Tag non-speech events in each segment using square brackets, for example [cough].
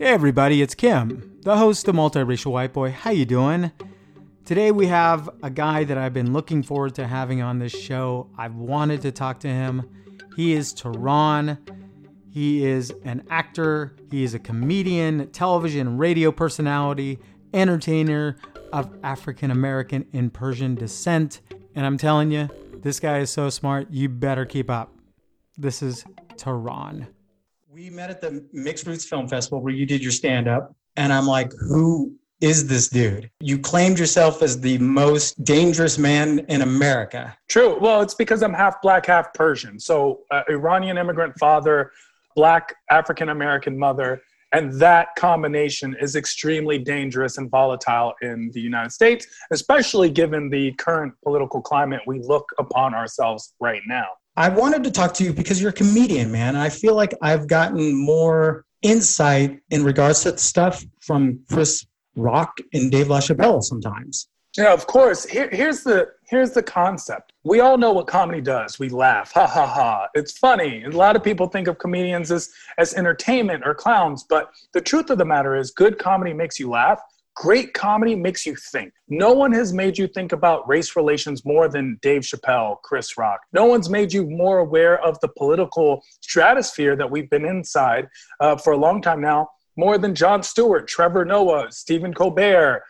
Hey everybody, it's Kim, the host of Multiracial White Boy. How you doing? Today we have a guy that I've been looking forward to having on this show. I've wanted to talk to him. He is Tehran. He is an actor, he is a comedian, television radio personality, entertainer of African American and Persian descent. And I'm telling you, this guy is so smart, you better keep up. This is Tehran. We met at the Mixed Roots Film Festival where you did your stand up. And I'm like, who is this dude? You claimed yourself as the most dangerous man in America. True. Well, it's because I'm half black, half Persian. So, uh, Iranian immigrant father, black African American mother. And that combination is extremely dangerous and volatile in the United States, especially given the current political climate we look upon ourselves right now. I wanted to talk to you because you're a comedian, man. I feel like I've gotten more insight in regards to stuff from Chris Rock and Dave LaChapelle sometimes. Yeah, of course. Here, here's the here's the concept. We all know what comedy does. We laugh, ha ha ha. It's funny. And a lot of people think of comedians as as entertainment or clowns, but the truth of the matter is, good comedy makes you laugh. Great comedy makes you think. No one has made you think about race relations more than Dave Chappelle, Chris Rock. No one's made you more aware of the political stratosphere that we've been inside uh, for a long time now, more than Jon Stewart, Trevor Noah, Stephen Colbert,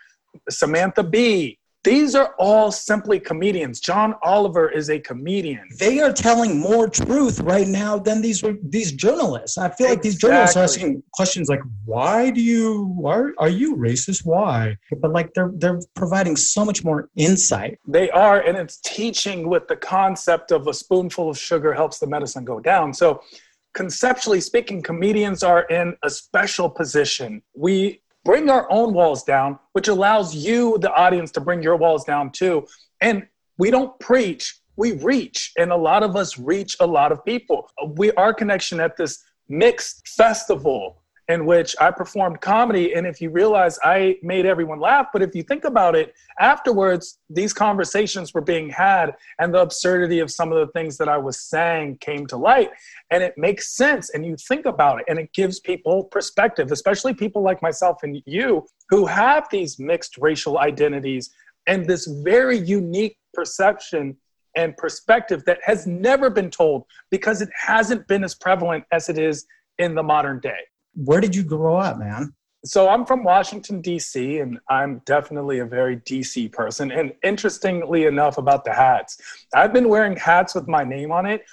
Samantha Bee, these are all simply comedians. John Oliver is a comedian. They are telling more truth right now than these these journalists. I feel exactly. like these journalists are asking questions like, "Why do you? Why are you racist? Why?" But like they're they're providing so much more insight. They are, and it's teaching with the concept of a spoonful of sugar helps the medicine go down. So conceptually speaking, comedians are in a special position. We bring our own walls down, which allows you, the audience, to bring your walls down too. And we don't preach, we reach. And a lot of us reach a lot of people. We our connection at this mixed festival in which I performed comedy. And if you realize I made everyone laugh, but if you think about it, afterwards, these conversations were being had, and the absurdity of some of the things that I was saying came to light. And it makes sense. And you think about it, and it gives people perspective, especially people like myself and you who have these mixed racial identities and this very unique perception and perspective that has never been told because it hasn't been as prevalent as it is in the modern day where did you grow up, man? So I'm from Washington D.C. and I'm definitely a very DC person. And interestingly enough, about the hats, I've been wearing hats with my name on it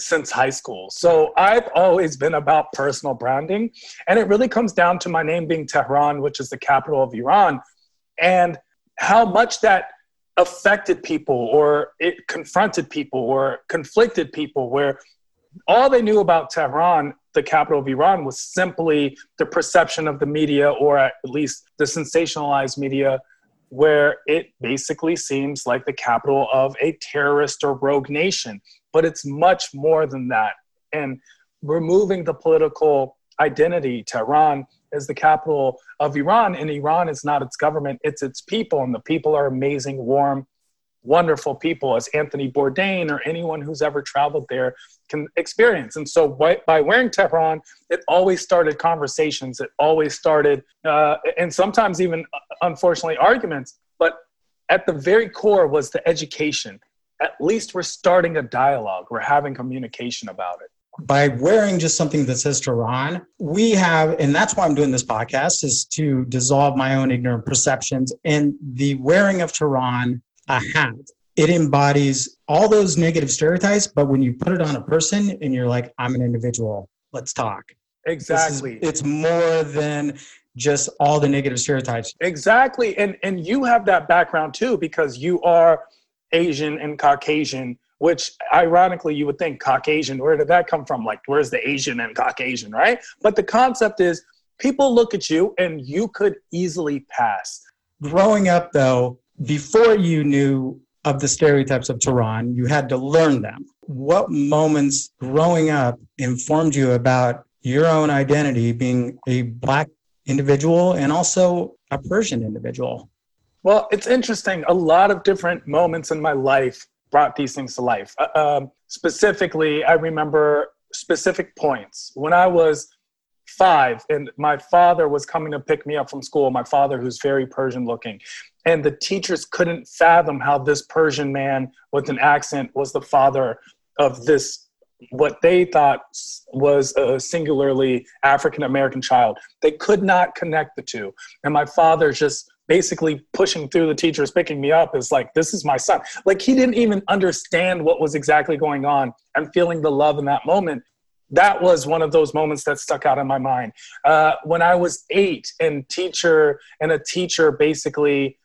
since high school. So I've always been about personal branding, and it really comes down to my name being Tehran, which is the capital of Iran, and how much that affected people or it confronted people or conflicted people where all they knew about Tehran the capital of Iran was simply the perception of the media, or at least the sensationalized media, where it basically seems like the capital of a terrorist or rogue nation. But it's much more than that. And removing the political identity, Tehran is the capital of Iran, and Iran is not its government, it's its people, and the people are amazing, warm, wonderful people as Anthony Bourdain or anyone who's ever traveled there can experience. And so by, wearing Tehran, it always started conversations. It always started, uh, and sometimes even, uh, unfortunately, arguments. But at the very core was the education. At least we're starting a dialogue. We're having communication about it by wearing just something that says Tehran, we have, and that's why I'm doing this podcast, is to dissolve my own ignorant perceptions. And the wearing of Tehran a hat. It embodies all those negative stereotypes, but when you put it on a person and you're like, I'm an individual, let's talk. Exactly. Is, it's more than just all the negative stereotypes. Exactly. And and you have that background too because you are Asian and Caucasian, which ironically you would think Caucasian, where did that come from? Like where's the Asian and Caucasian, right? But the concept is people look at you and you could easily pass. Growing up though, before you knew of the stereotypes of Tehran, you had to learn them. What moments growing up informed you about your own identity being a Black individual and also a Persian individual? Well, it's interesting. A lot of different moments in my life brought these things to life. Uh, um, specifically, I remember specific points. When I was five, and my father was coming to pick me up from school. My father, who's very Persian looking. And the teachers couldn't fathom how this Persian man with an accent was the father of this what they thought was a singularly African American child. They could not connect the two. And my father just basically pushing through the teachers picking me up is like this is my son like he didn't even understand what was exactly going on and feeling the love in that moment that was one of those moments that stuck out in my mind uh, when i was eight and teacher and a teacher basically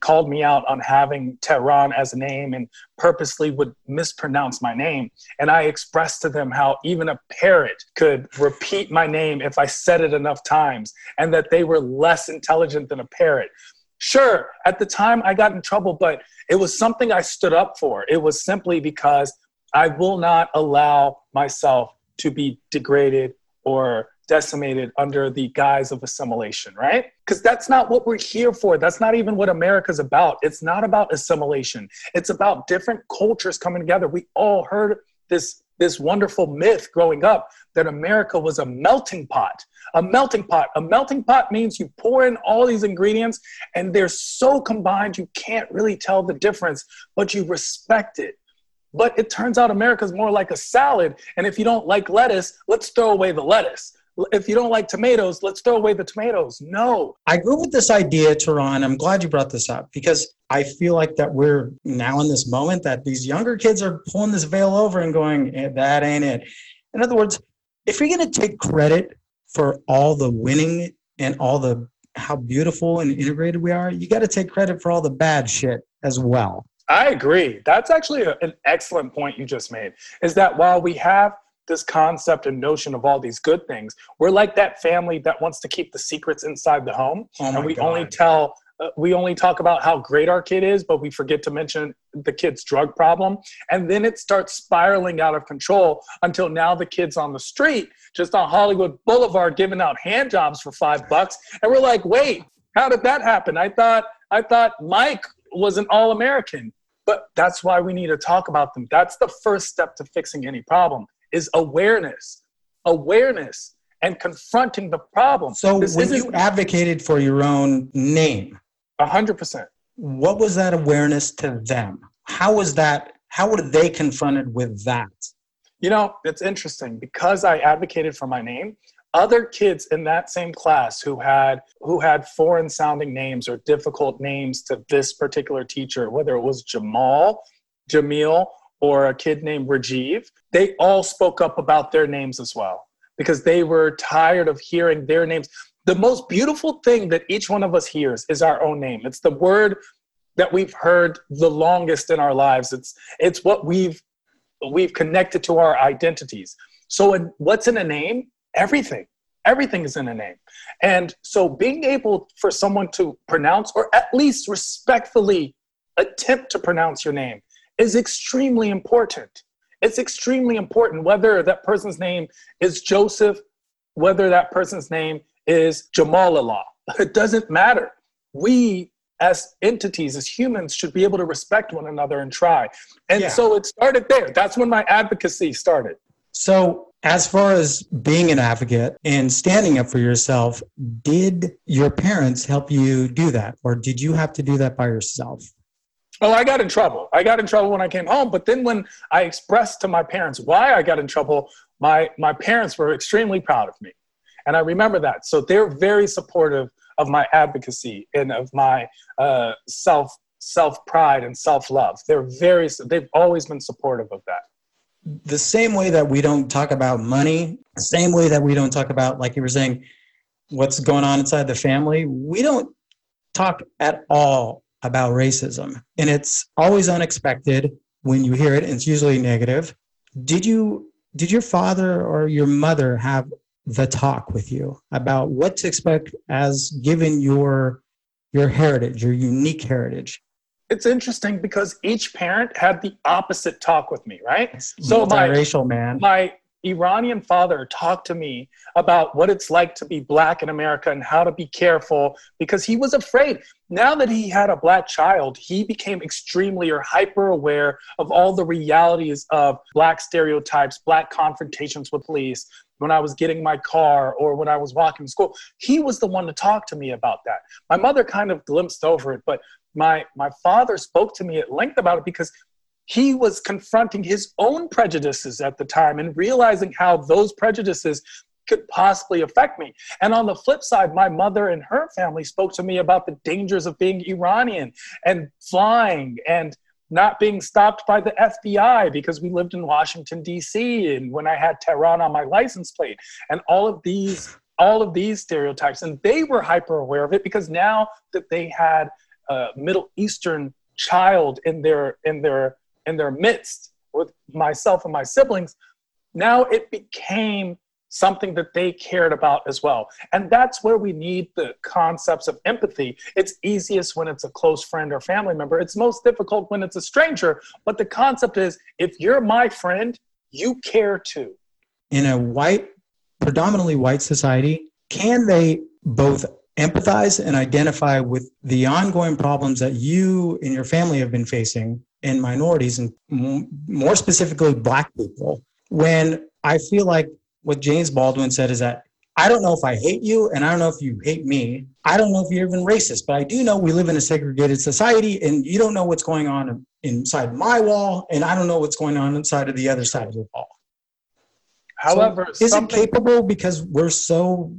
called me out on having Tehran as a name and purposely would mispronounce my name. And I expressed to them how even a parrot could repeat my name if I said it enough times and that they were less intelligent than a parrot. Sure, at the time I got in trouble, but it was something I stood up for. It was simply because I will not allow myself to be degraded or decimated under the guise of assimilation, right? Because that's not what we're here for. That's not even what America's about. It's not about assimilation. It's about different cultures coming together. We all heard this this wonderful myth growing up that America was a melting pot. A melting pot. A melting pot means you pour in all these ingredients and they're so combined you can't really tell the difference, but you respect it. But it turns out America's more like a salad. And if you don't like lettuce, let's throw away the lettuce if you don't like tomatoes, let's throw away the tomatoes. No. I agree with this idea, Tehran. I'm glad you brought this up because I feel like that we're now in this moment that these younger kids are pulling this veil over and going, eh, that ain't it. In other words, if you're going to take credit for all the winning and all the how beautiful and integrated we are, you got to take credit for all the bad shit as well. I agree. That's actually a, an excellent point you just made. Is that while we have this concept and notion of all these good things. We're like that family that wants to keep the secrets inside the home, oh and we God. only tell. Uh, we only talk about how great our kid is, but we forget to mention the kid's drug problem. And then it starts spiraling out of control until now the kid's on the street, just on Hollywood Boulevard, giving out hand jobs for five bucks. And we're like, wait, how did that happen? I thought I thought Mike was an all American. But that's why we need to talk about them. That's the first step to fixing any problem is awareness, awareness, and confronting the problem. So this when you advocated for your own name, a hundred percent. What was that awareness to them? How was that? How were they confronted with that? You know, it's interesting because I advocated for my name. Other kids in that same class who had who had foreign sounding names or difficult names to this particular teacher, whether it was Jamal, Jamil, or a kid named Rajiv, they all spoke up about their names as well because they were tired of hearing their names. The most beautiful thing that each one of us hears is our own name. It's the word that we've heard the longest in our lives. It's it's what we've we've connected to our identities. So in, what's in a name? Everything. Everything is in a name. And so being able for someone to pronounce or at least respectfully attempt to pronounce your name is extremely important. It's extremely important whether that person's name is Joseph, whether that person's name is Jamalallah. [laughs] It doesn't matter. We as entities, as humans, should be able to respect one another and try. And yeah. so it started there. That's when my advocacy started. So, as far as being an advocate and standing up for yourself, did your parents help you do that? Or did you have to do that by yourself? Oh, I got in trouble. I got in trouble when I came home. But then when I expressed to my parents why I got in trouble, my, my parents were extremely proud of me. And I remember that. So they're very supportive of my advocacy and of my uh, self self pride and self love. They're very they've always been supportive of that. The same way that we don't talk about money, the same way that we don't talk about like you were saying what's going on inside the family, we don't talk at all about racism. And it's always unexpected when you hear it, and it's usually negative. Did you did your father or your mother have the talk with you about what to expect as given your your heritage, your unique heritage? It's interesting because each parent had the opposite talk with me, right? So my racial man, my Iranian father talked to me about what it's like to be black in America and how to be careful because he was afraid. Now that he had a black child, he became extremely or hyper aware of all the realities of black stereotypes, black confrontations with police, when I was getting my car or when I was walking to school. He was the one to talk to me about that. My mother kind of glimpsed over it, but my my father spoke to me at length about it because he was confronting his own prejudices at the time and realizing how those prejudices could possibly affect me. And on the flip side, my mother and her family spoke to me about the dangers of being Iranian and flying and not being stopped by the FBI because we lived in Washington D.C. and when I had Tehran on my license plate and all of these all of these stereotypes and they were hyper aware of it because now that they had a Middle Eastern child in their in their in their midst with myself and my siblings, now it became something that they cared about as well. And that's where we need the concepts of empathy. It's easiest when it's a close friend or family member, it's most difficult when it's a stranger. But the concept is if you're my friend, you care too. In a white, predominantly white society, can they both empathize and identify with the ongoing problems that you and your family have been facing in minorities and more specifically black people when i feel like what james baldwin said is that i don't know if i hate you and i don't know if you hate me. I don't know if you're even racist but i do know we live in a segregated society and you don't know what's going on inside my wall and i don't know what's going on inside of the other side of the wall. However so is it capable because we're so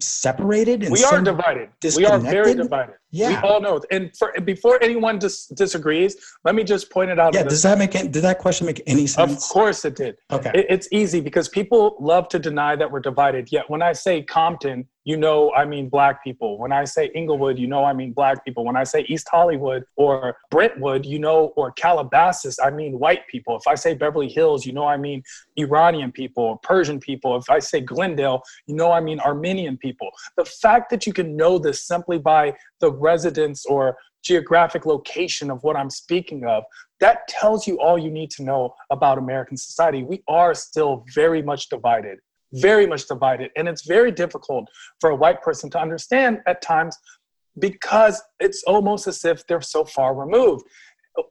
separated and we are divided. We are very divided. Yeah. we all know. And for before anyone dis- disagrees let me just point it out yeah does that make any, did that question make any sense? of course it did. Okay. It, it's easy because people love to deny that we're divided. Yet when i say compton you know I mean black people. When I say Inglewood, you know I mean black people. When I say East Hollywood or Brentwood, you know, or Calabasas, I mean white people. If I say Beverly Hills, you know I mean Iranian people or Persian people. If I say Glendale, you know I mean Armenian people. The fact that you can know this simply by the residence or geographic location of what I'm speaking of, that tells you all you need to know about American society. We are still very much divided very much divided. And it's very difficult for a white person to understand at times because it's almost as if they're so far removed.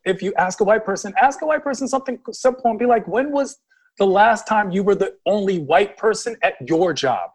If you ask a white person, ask a white person something simple and be like, when was the last time you were the only white person at your job?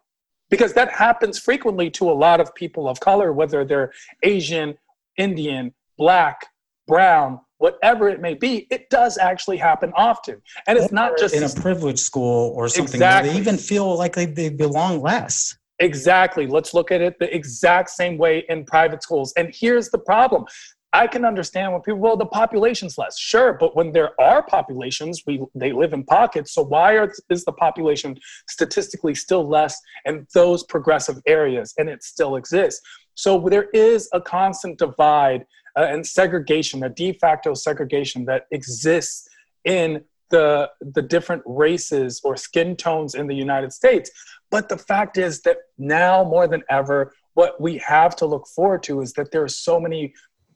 Because that happens frequently to a lot of people of color, whether they're Asian, Indian, black, brown, whatever it may be, it does actually happen often. And it's not just in a privileged school or something exactly. they even feel like they, they belong less. Exactly. Let's look at it the exact same way in private schools. And here's the problem. I can understand when people, well, the population's less. Sure, but when there are populations, we they live in pockets. So why are, is the population statistically still less in those progressive areas? And it still exists. So there is a constant divide and segregation, a de facto segregation that exists in the the different races or skin tones in the United States. But the fact is that now more than ever, what we have to look forward to is that there are so many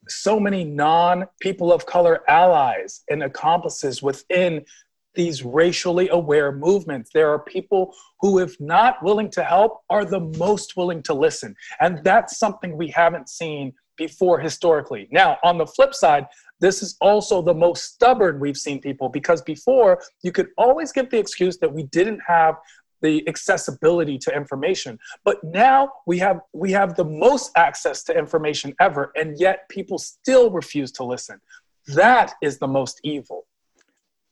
so many non people of color allies and accomplices within these racially aware movements. There are people who, if not willing to help, are the most willing to listen. And that's something we haven't seen before historically. Now, on the flip side, this is also the most stubborn we've seen people because before you could always give the excuse that we didn't have the accessibility to information. But now we have we have the most access to information ever and yet people still refuse to listen. That is the most evil.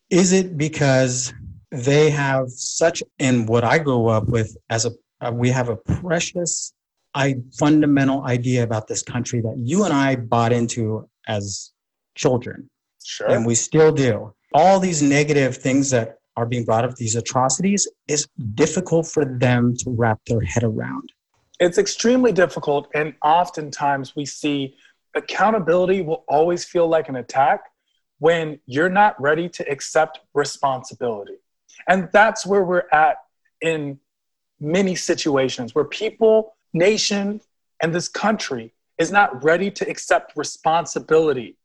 Is it because they have such and what i grew up with as a uh, we have a precious I fundamental idea about this country that you and I bought into as children. Sure. And we still do. All these negative things that are being brought up, these atrocities, is difficult for them to wrap their head around. It's extremely difficult. And oftentimes we see accountability will always feel like an attack when you're not ready to accept responsibility. And that's where we're at in many situations where people nation and this country is not ready to accept responsibility.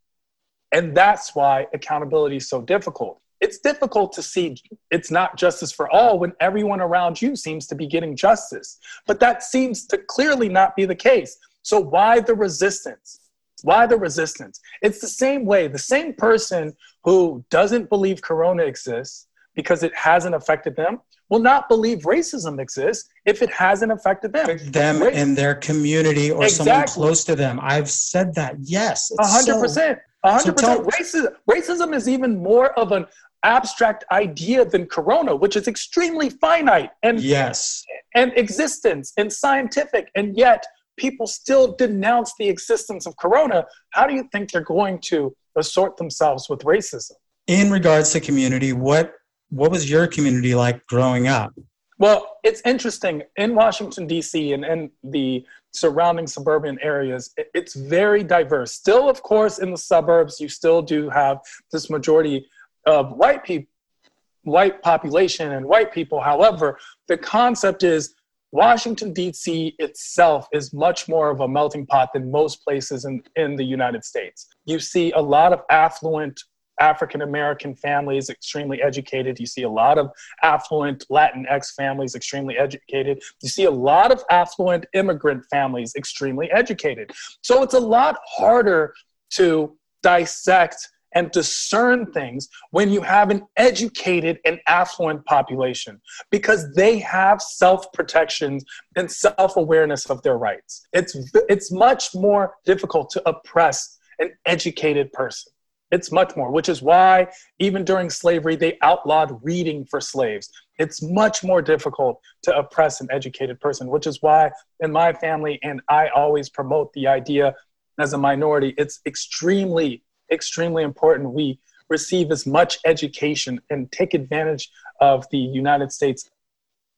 And that's why accountability is so difficult. it's difficult to see it's not justice for all when everyone around you seems to be getting justice. But that seems to clearly not be the case. So why the resistance? Why the resistance? It's the same way. The same person who doesn't believe Corona exists because it hasn't affected them will not believe racism exists if it hasn't affected them. Them Race- in their community or exactly. someone close to them. I've said that. Yes. A hundred percent. A hundred percent. Racism. Racism is even more of an abstract idea than corona which is extremely finite and yes and existence and scientific and yet people still denounce the existence of corona how do you think they're going to assort themselves with racism in regards to community what what was your community like growing up well it's interesting. In washington d.c and, in the surrounding suburban areas it's very diverse. Still of course in the suburbs you still do have this majority of white people white population and white people. However the concept is washington d.c itself is much more of a melting pot than most places in, in the united states. You see a lot of affluent african american families extremely educated you see a lot of affluent latinx families extremely educated you see a lot of affluent immigrant families extremely educated so it's a lot harder to dissect and discern things when you have an educated and affluent population because they have self-protection and self-awareness of their rights. It's, it's much more difficult to oppress an educated person. It's much more, which is why even during slavery, they outlawed reading for slaves. It's much more difficult to oppress an educated person, which is why in my family, and I always promote the idea as a minority, it's extremely extremely important we receive as much education and take advantage of the United States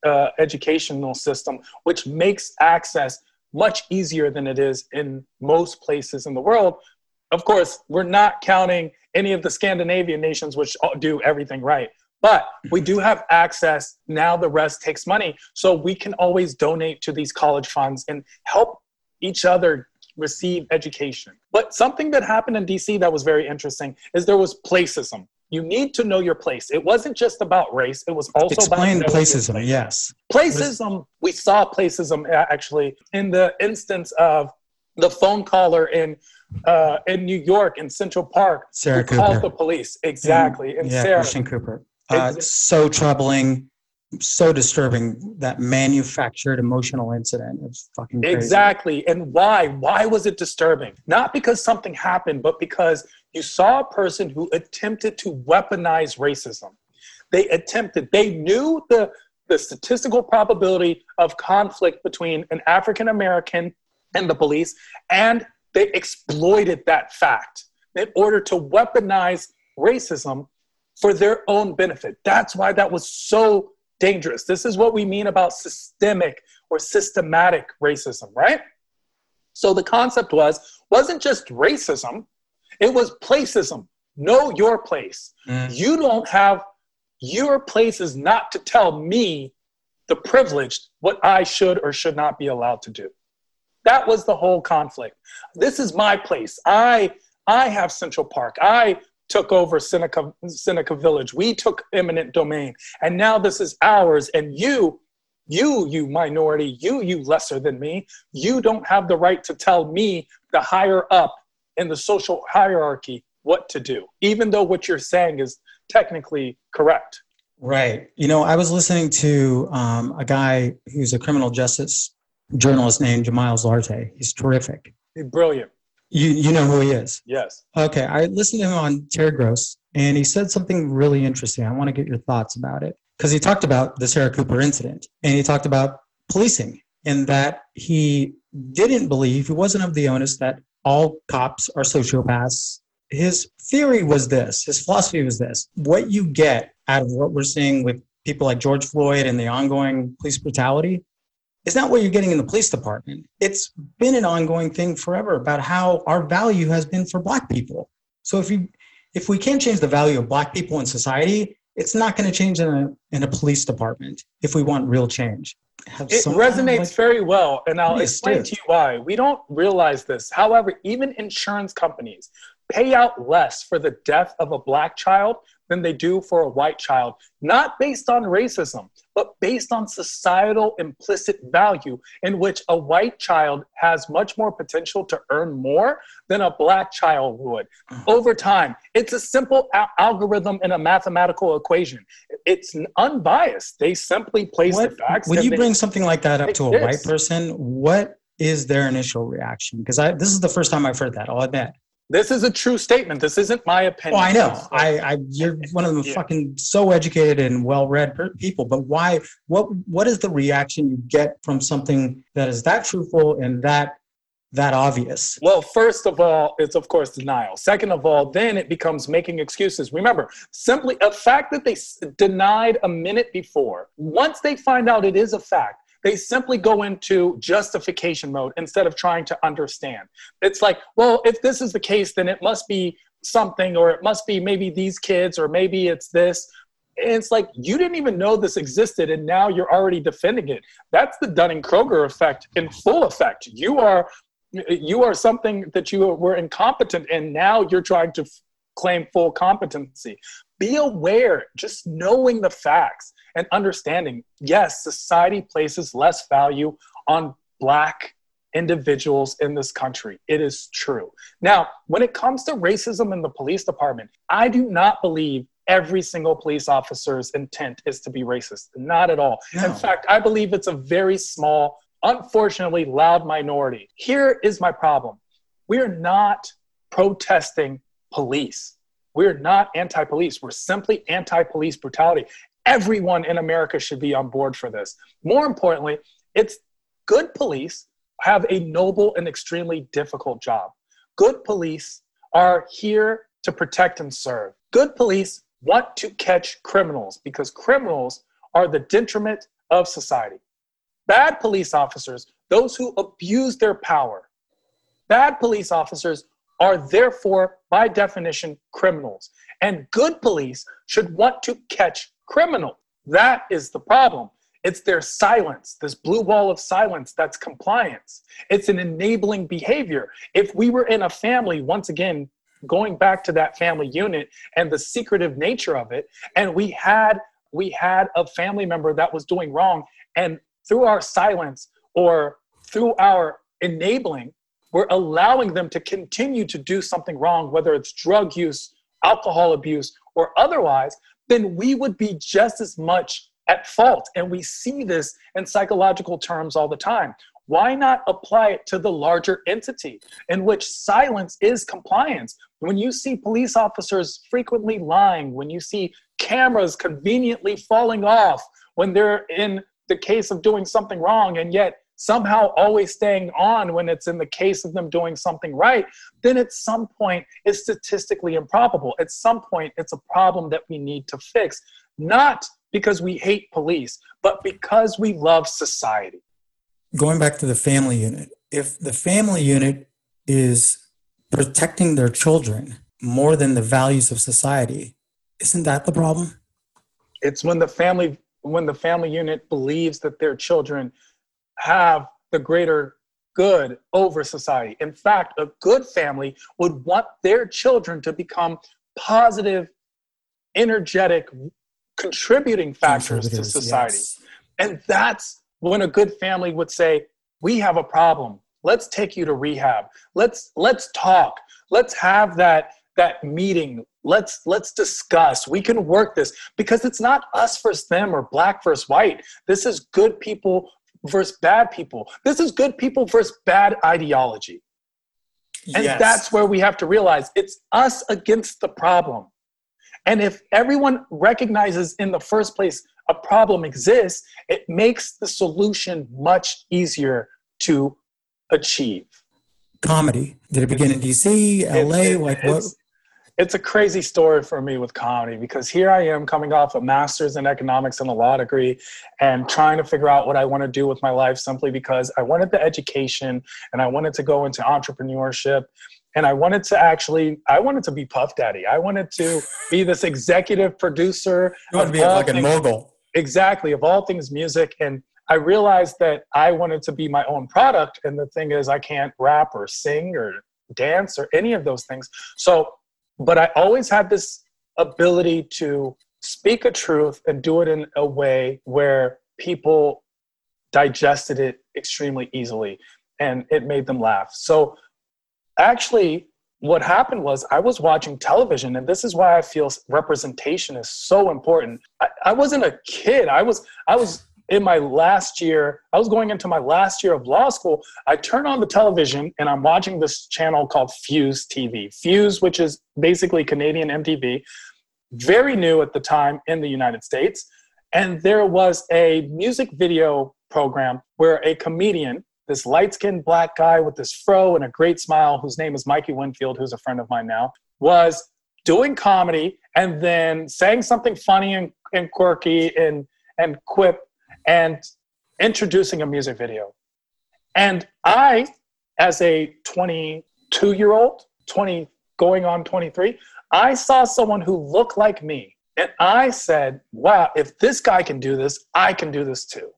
uh, educational system, which makes access much easier than it is in most places in the world. Of course, we're not counting any of the Scandinavian nations, which do everything right. But we do have access. Now the rest takes money. So we can always donate to these college funds and help each other receive education. But something that happened in DC that was very interesting is there was placism. You need to know your place. It wasn't just about race. It was also explain about placism. Place. Yes, placism. We saw placism actually in the instance of the phone caller in uh, in New York in Central Park Sarah who Cooper. called the police. Exactly, and yeah, Sarah. Christian Cooper. Uh, so troubling so disturbing that manufactured emotional incident is fucking crazy. exactly and why why was it disturbing not because something happened but because you saw a person who attempted to weaponize racism they attempted they knew the the statistical probability of conflict between an african american and the police and they exploited that fact in order to weaponize racism for their own benefit that's why that was so dangerous. This is what we mean about systemic or systematic racism, right? So the concept was wasn't just racism, it was placism. Know your place. Mm. You don't have your place is not to tell me the privileged what I should or should not be allowed to do. That was the whole conflict. This is my place. I I have Central Park. I took over Seneca, Seneca Village. We took eminent domain. And now this is ours. And you, you, you minority, you, you lesser than me, you don't have the right to tell me, the higher up in the social hierarchy, what to do, even though what you're saying is technically correct. Right. You know, I was listening to um, a guy who's a criminal justice journalist named Jamiles Lartey. He's terrific. Brilliant. You you know who he is? Yes. Okay. I listened to him on Terry Gross, and he said something really interesting. I want to get your thoughts about it because he talked about the Sarah Cooper incident, and he talked about policing, and that he didn't believe he wasn't of the onus that all cops are sociopaths. His theory was this. His philosophy was this: what you get out of what we're seeing with people like George Floyd and the ongoing police brutality it's not what you're getting in the police department. It's been an ongoing thing forever about how our value has been for black people. So if you if we can't change the value of black people in society, it's not going to change in a in a police department if we want real change. it resonates like, very well, and I'll explain to you why. We don't realize this. However, even insurance companies pay out less for the death of a black child than they do for a white child, not based on racism, but based on societal implicit value, in which a white child has much more potential to earn more than a black child would uh-huh. over time. It's a simple a- algorithm in a mathematical equation. It's unbiased. They simply place what, the facts. When you bring something like that up to a white person, what is their initial reaction? Because this is the first time I've heard that. I'll admit. This is a true statement. This isn't my opinion. Oh, I know. I, I, you're [laughs] one of the yeah. fucking so educated and well-read people. But why? What, what is the reaction you get from something that is that truthful and that that obvious? Well, first of all, it's of course denial. Second of all, then it becomes making excuses. Remember, simply a fact that they denied a minute before. Once they find out it is a fact, they simply go into justification mode instead of trying to understand. It's like, well, if this is the case, then it must be something, or it must be maybe these kids, or maybe it's this. And it's like you didn't even know this existed, and now you're already defending it. That's the Dunning Kruger effect in full effect. You are you are something that you were incompetent and now you're trying to f- claim full competency be aware just knowing the facts and understanding. Yes society places less value on black individuals in this country. It is true. Now when it comes to racism in the police department i do not believe every single police officer's intent is to be racist. Not at all. No. in fact i believe it's a very small unfortunately loud minority. Here is my problem. We're not protesting police we're not anti police. We're simply anti police brutality. Everyone in America should be on board for this. More importantly, it's good police have a noble and extremely difficult job. Good police are here to protect and serve. Good police want to catch criminals because criminals are the detriment of society. Bad police officers, those who abuse their power, bad police officers are therefore, by definition, criminals. And good police should want to catch criminals. That is the problem. It's their silence, this blue wall of silence that's compliance. It's an enabling behavior. If we were in a family, once again, going back to that family unit and the secretive nature of it, and we had we had a family member that was doing wrong, and through our silence or through our enabling, we're allowing them to continue to do something wrong, whether it's drug use, alcohol abuse, or otherwise, then we would be just as much at fault. And we see this in psychological terms all the time. Why not apply it to the larger entity in which silence is compliance? When you see police officers frequently lying, when you see cameras conveniently falling off when they're in the case of doing something wrong, and yet somehow always staying on when it's in the case of them doing something right, then at some point it's statistically improbable. At some point, it's a problem that we need to fix, not because we hate police, but because we love society. Going back to the family unit, if the family unit is protecting their children more than the values of society, isn't that the problem? It's when the family when the family unit believes that their children have the greater good over society. In fact, a good family would want their children to become positive, energetic, contributing factors to society. Yes. And that's when a good family would say, "We have a problem. Let's take you to rehab. Let's let's talk. Let's have that that meeting. Let's let's discuss. We can work this because it's not us versus them or black versus white. This is good people versus bad people. This is good people versus bad ideology. And yes. that's where we have to realize it's us against the problem. And if everyone recognizes in the first place a problem exists, it makes the solution much easier to achieve. Comedy. Did it begin in DC, LA? It, it, like what? It's a crazy story for me with comedy because here I am coming off a master's in economics and a law degree and trying to figure out what I want to do with my life simply because I wanted the education and I wanted to go into entrepreneurship and I wanted to actually I wanted to be Puff Daddy. I wanted to be this executive producer. You want to be like a fucking mogul. Exactly, of all things music and I realized that I wanted to be my own product and the thing is I can't rap or sing or dance or any of those things. So but I always had this ability to speak a truth and do it in a way where people digested it extremely easily and it made them laugh. So actually what happened was I was watching television, and this is why I feel representation is so important. I, I, wasn't a kid. I was I was in my last year. I was going into my last year of law school. I turn on the television and I'm watching this channel called Fuse TV. Fuse, which is basically Canadian MTV, very new at the time in the United States. And there was a music video program where a comedian this light skinned black guy with this fro and a great smile, whose name is Mikey Winfield, who's a friend of mine now, was doing comedy and then saying something funny and, and quirky and, and quip and introducing a music video. And I, as a 22 year old, 20 going on 23, I saw someone who looked like me. And I said, wow, if this guy can do this, I can do this too.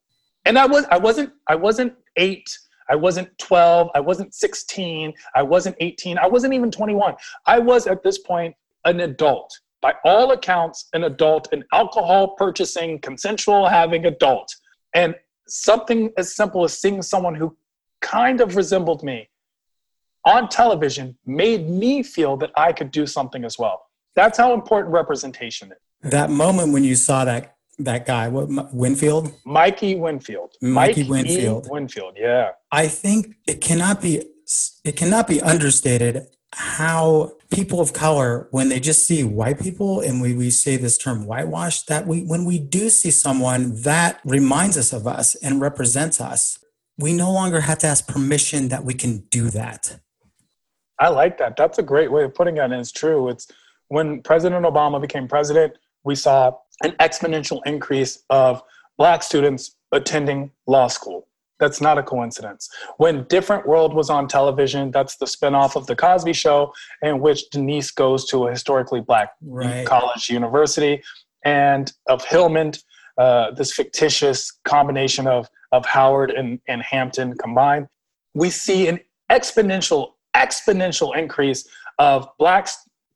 And I was I wasn't I wasn't eight. I wasn't 12. I wasn't 16. I wasn't 18. I wasn't even 21. I was at this point an adult. By all accounts, an adult, an alcohol purchasing, consensual having adult. And something as simple as seeing someone who kind of resembled me on television made me feel that I could do something as well. That's how important representation is. That moment when you saw that that guy, what Winfield? Mikey Winfield. Mikey Mike Winfield. E. Winfield, yeah. I think it cannot be it cannot be understated how people of color when they just see white people and we, we say this term whitewash that we when we do see someone that reminds us of us and represents us. We no longer have to ask permission that we can do that. I like that. That's a great way of putting it and it's true. It's when president obama became president we saw an exponential increase of black students attending law school. That's not a coincidence. When Different World was on television, that's the spinoff of The Cosby Show, in which Denise goes to a historically black right. college university, and of Hillman, uh, this fictitious combination of, of Howard and, and Hampton combined. We see an exponential, exponential increase of black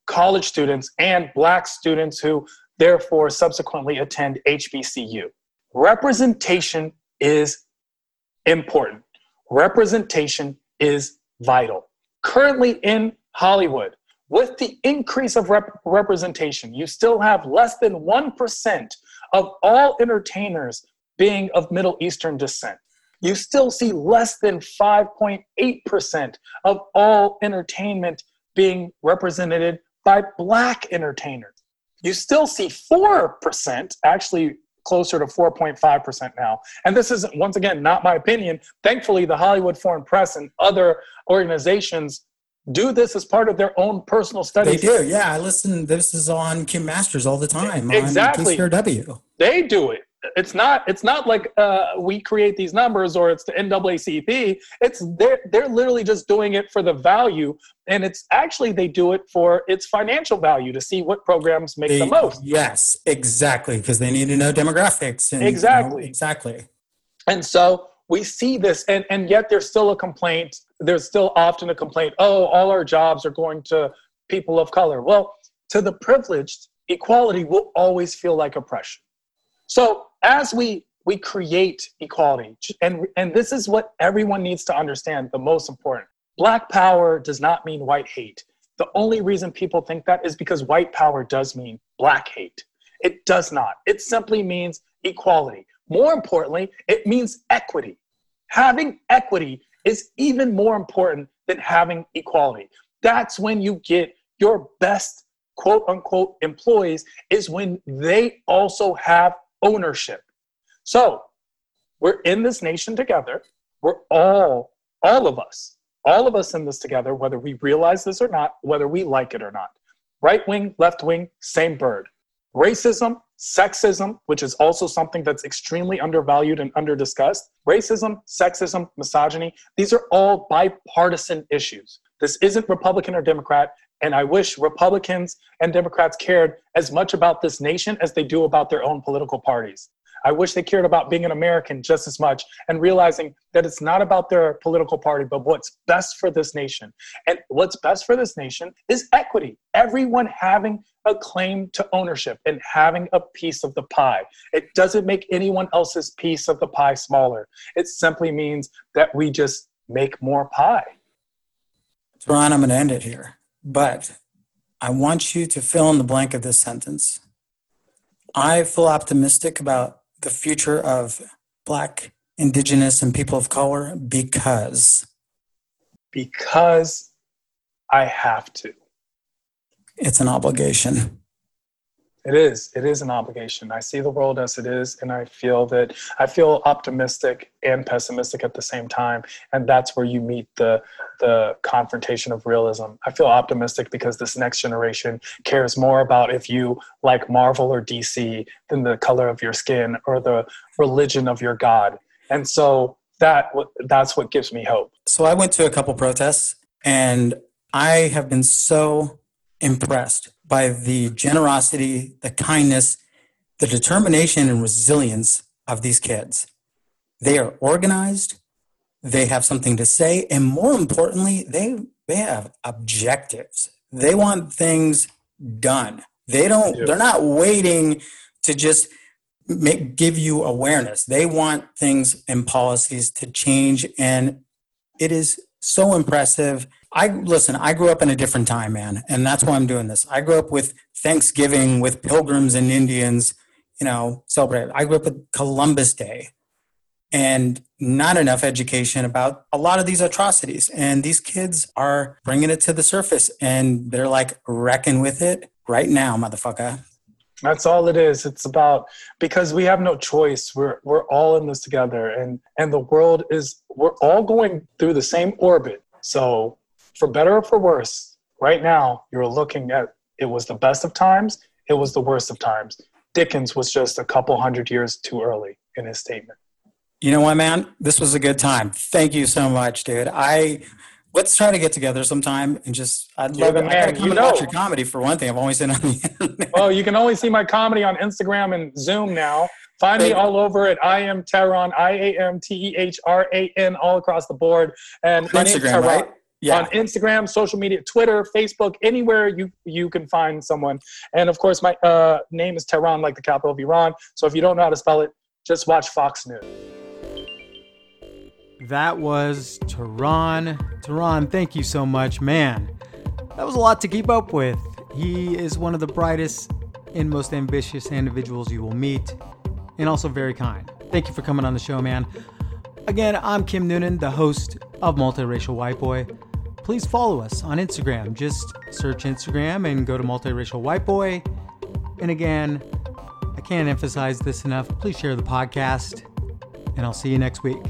college students and black students who therefore subsequently attend HBCU. Representation is important. Representation is vital. Currently in Hollywood, with the increase of rep- representation, you still have less than 1% of all entertainers being of Middle Eastern descent. You still see less than 5.8% of all entertainment being represented by Black entertainers you still see 4%, actually closer to 4.5% now. And this is, once again, not my opinion. Thankfully, the Hollywood Foreign Press and other organizations do this as part of their own personal studies. They do, yeah. I listen, this is on Kim Masters all the time. Exactly. On They do it it's not it's not like uh, we create these numbers or it's the NAACP. It's they're they're literally just doing it for the value, and it's actually they do it for its financial value to see what programs make they, the most. Yes, exactly, because they need to know demographics. And, exactly, you know, exactly. And so we see this, and and yet there's still a complaint. There's still often a complaint. Oh, all our jobs are going to people of color. Well, to the privileged, equality will always feel like oppression. So as we we create equality, and and this is what everyone needs to understand. The most important: Black power does not mean white hate. The only reason people think that is because white power does mean black hate. It does not. It simply means equality. More importantly, it means equity. Having equity is even more important than having equality. That's when you get your best quote unquote employees, is when they also have ownership. So we're in this nation together. We're all, all of us, all of us in this together, whether we realize this or not, whether we like it or not. Right wing, left wing, same bird. Racism, sexism, which is also something that's extremely undervalued and underdiscussed. Racism, sexism, misogyny, these are all bipartisan issues. This isn't Republican or Democrat. And I wish Republicans and Democrats cared as much about this nation as they do about their own political parties. I wish they cared about being an American just as much and realizing that it's not about their political party, but what's best for this nation. And what's best for this nation is equity. Everyone having a claim to ownership and having a piece of the pie. It doesn't make anyone else's piece of the pie smaller. It simply means that we just make more pie. Ron, I'm going to end it here, but I want you to fill in the blank of this sentence. I feel optimistic about the future of Black, Indigenous, and people of color because. Because I have to. It's an obligation. It is. It is an obligation. I see the world as it is, and I feel that I feel optimistic and pessimistic at the same time, and that's where you meet the the confrontation of realism. I feel optimistic because this next generation cares more about if you like Marvel or DC than the color of your skin or the religion of your god, and so that that's what gives me hope. So I went to a couple protests, and I have been so impressed by the generosity, the kindness, the determination, and resilience of these kids. They are organized, they have something to say, and more importantly, they, they have objectives. They want things done. They don't, yeah. they're not waiting to just make, give you awareness. They want things and policies to change. And it is so impressive I listen, I grew up in a different time, man, and that's why I'm doing this. I grew up with Thanksgiving with pilgrims and Indians, you know, celebrate. I grew up with Columbus Day and not enough education about a lot of these atrocities. And these kids are bringing it to the surface and they're like wrecking with it right now, motherfucker. That's all it is. It's about because we have no choice. We're we're all in this together and and the world is we're all going through the same orbit. So for better or for worse, right now you're looking at it was the best of times, it was the worst of times. Dickens was just a couple hundred years too early in his statement. You know what, man? This was a good time. Thank you so much, dude. I let's try to get together sometime and just I'd love it. Man, you know. watch your comedy for one thing. I've always seen on the internet. Oh, you can only see my comedy on Instagram and Zoom now. Find me all over at I am Tehran, I A M T E H R A N, all across the board. And Instagram, right? Yeah. on Instagram, social media, Twitter, Facebook, anywhere you you can find someone. And of course, my uh, name is Tehran, like the capital of Iran. So if you don't know how to spell it, just watch Fox News. That was Tehran. Tehran, thank you so much, man. That was a lot to keep up with. He is one of the brightest and most ambitious individuals you will meet, and also very kind. Thank you for coming on the show, man. Again, I'm Kim Noonan, the host of Multiracial White Boy please follow us on Instagram. Just search Instagram and go to Multiracial White Boy. And again, I can't emphasize this enough. Please share the podcast, and I'll see you next week.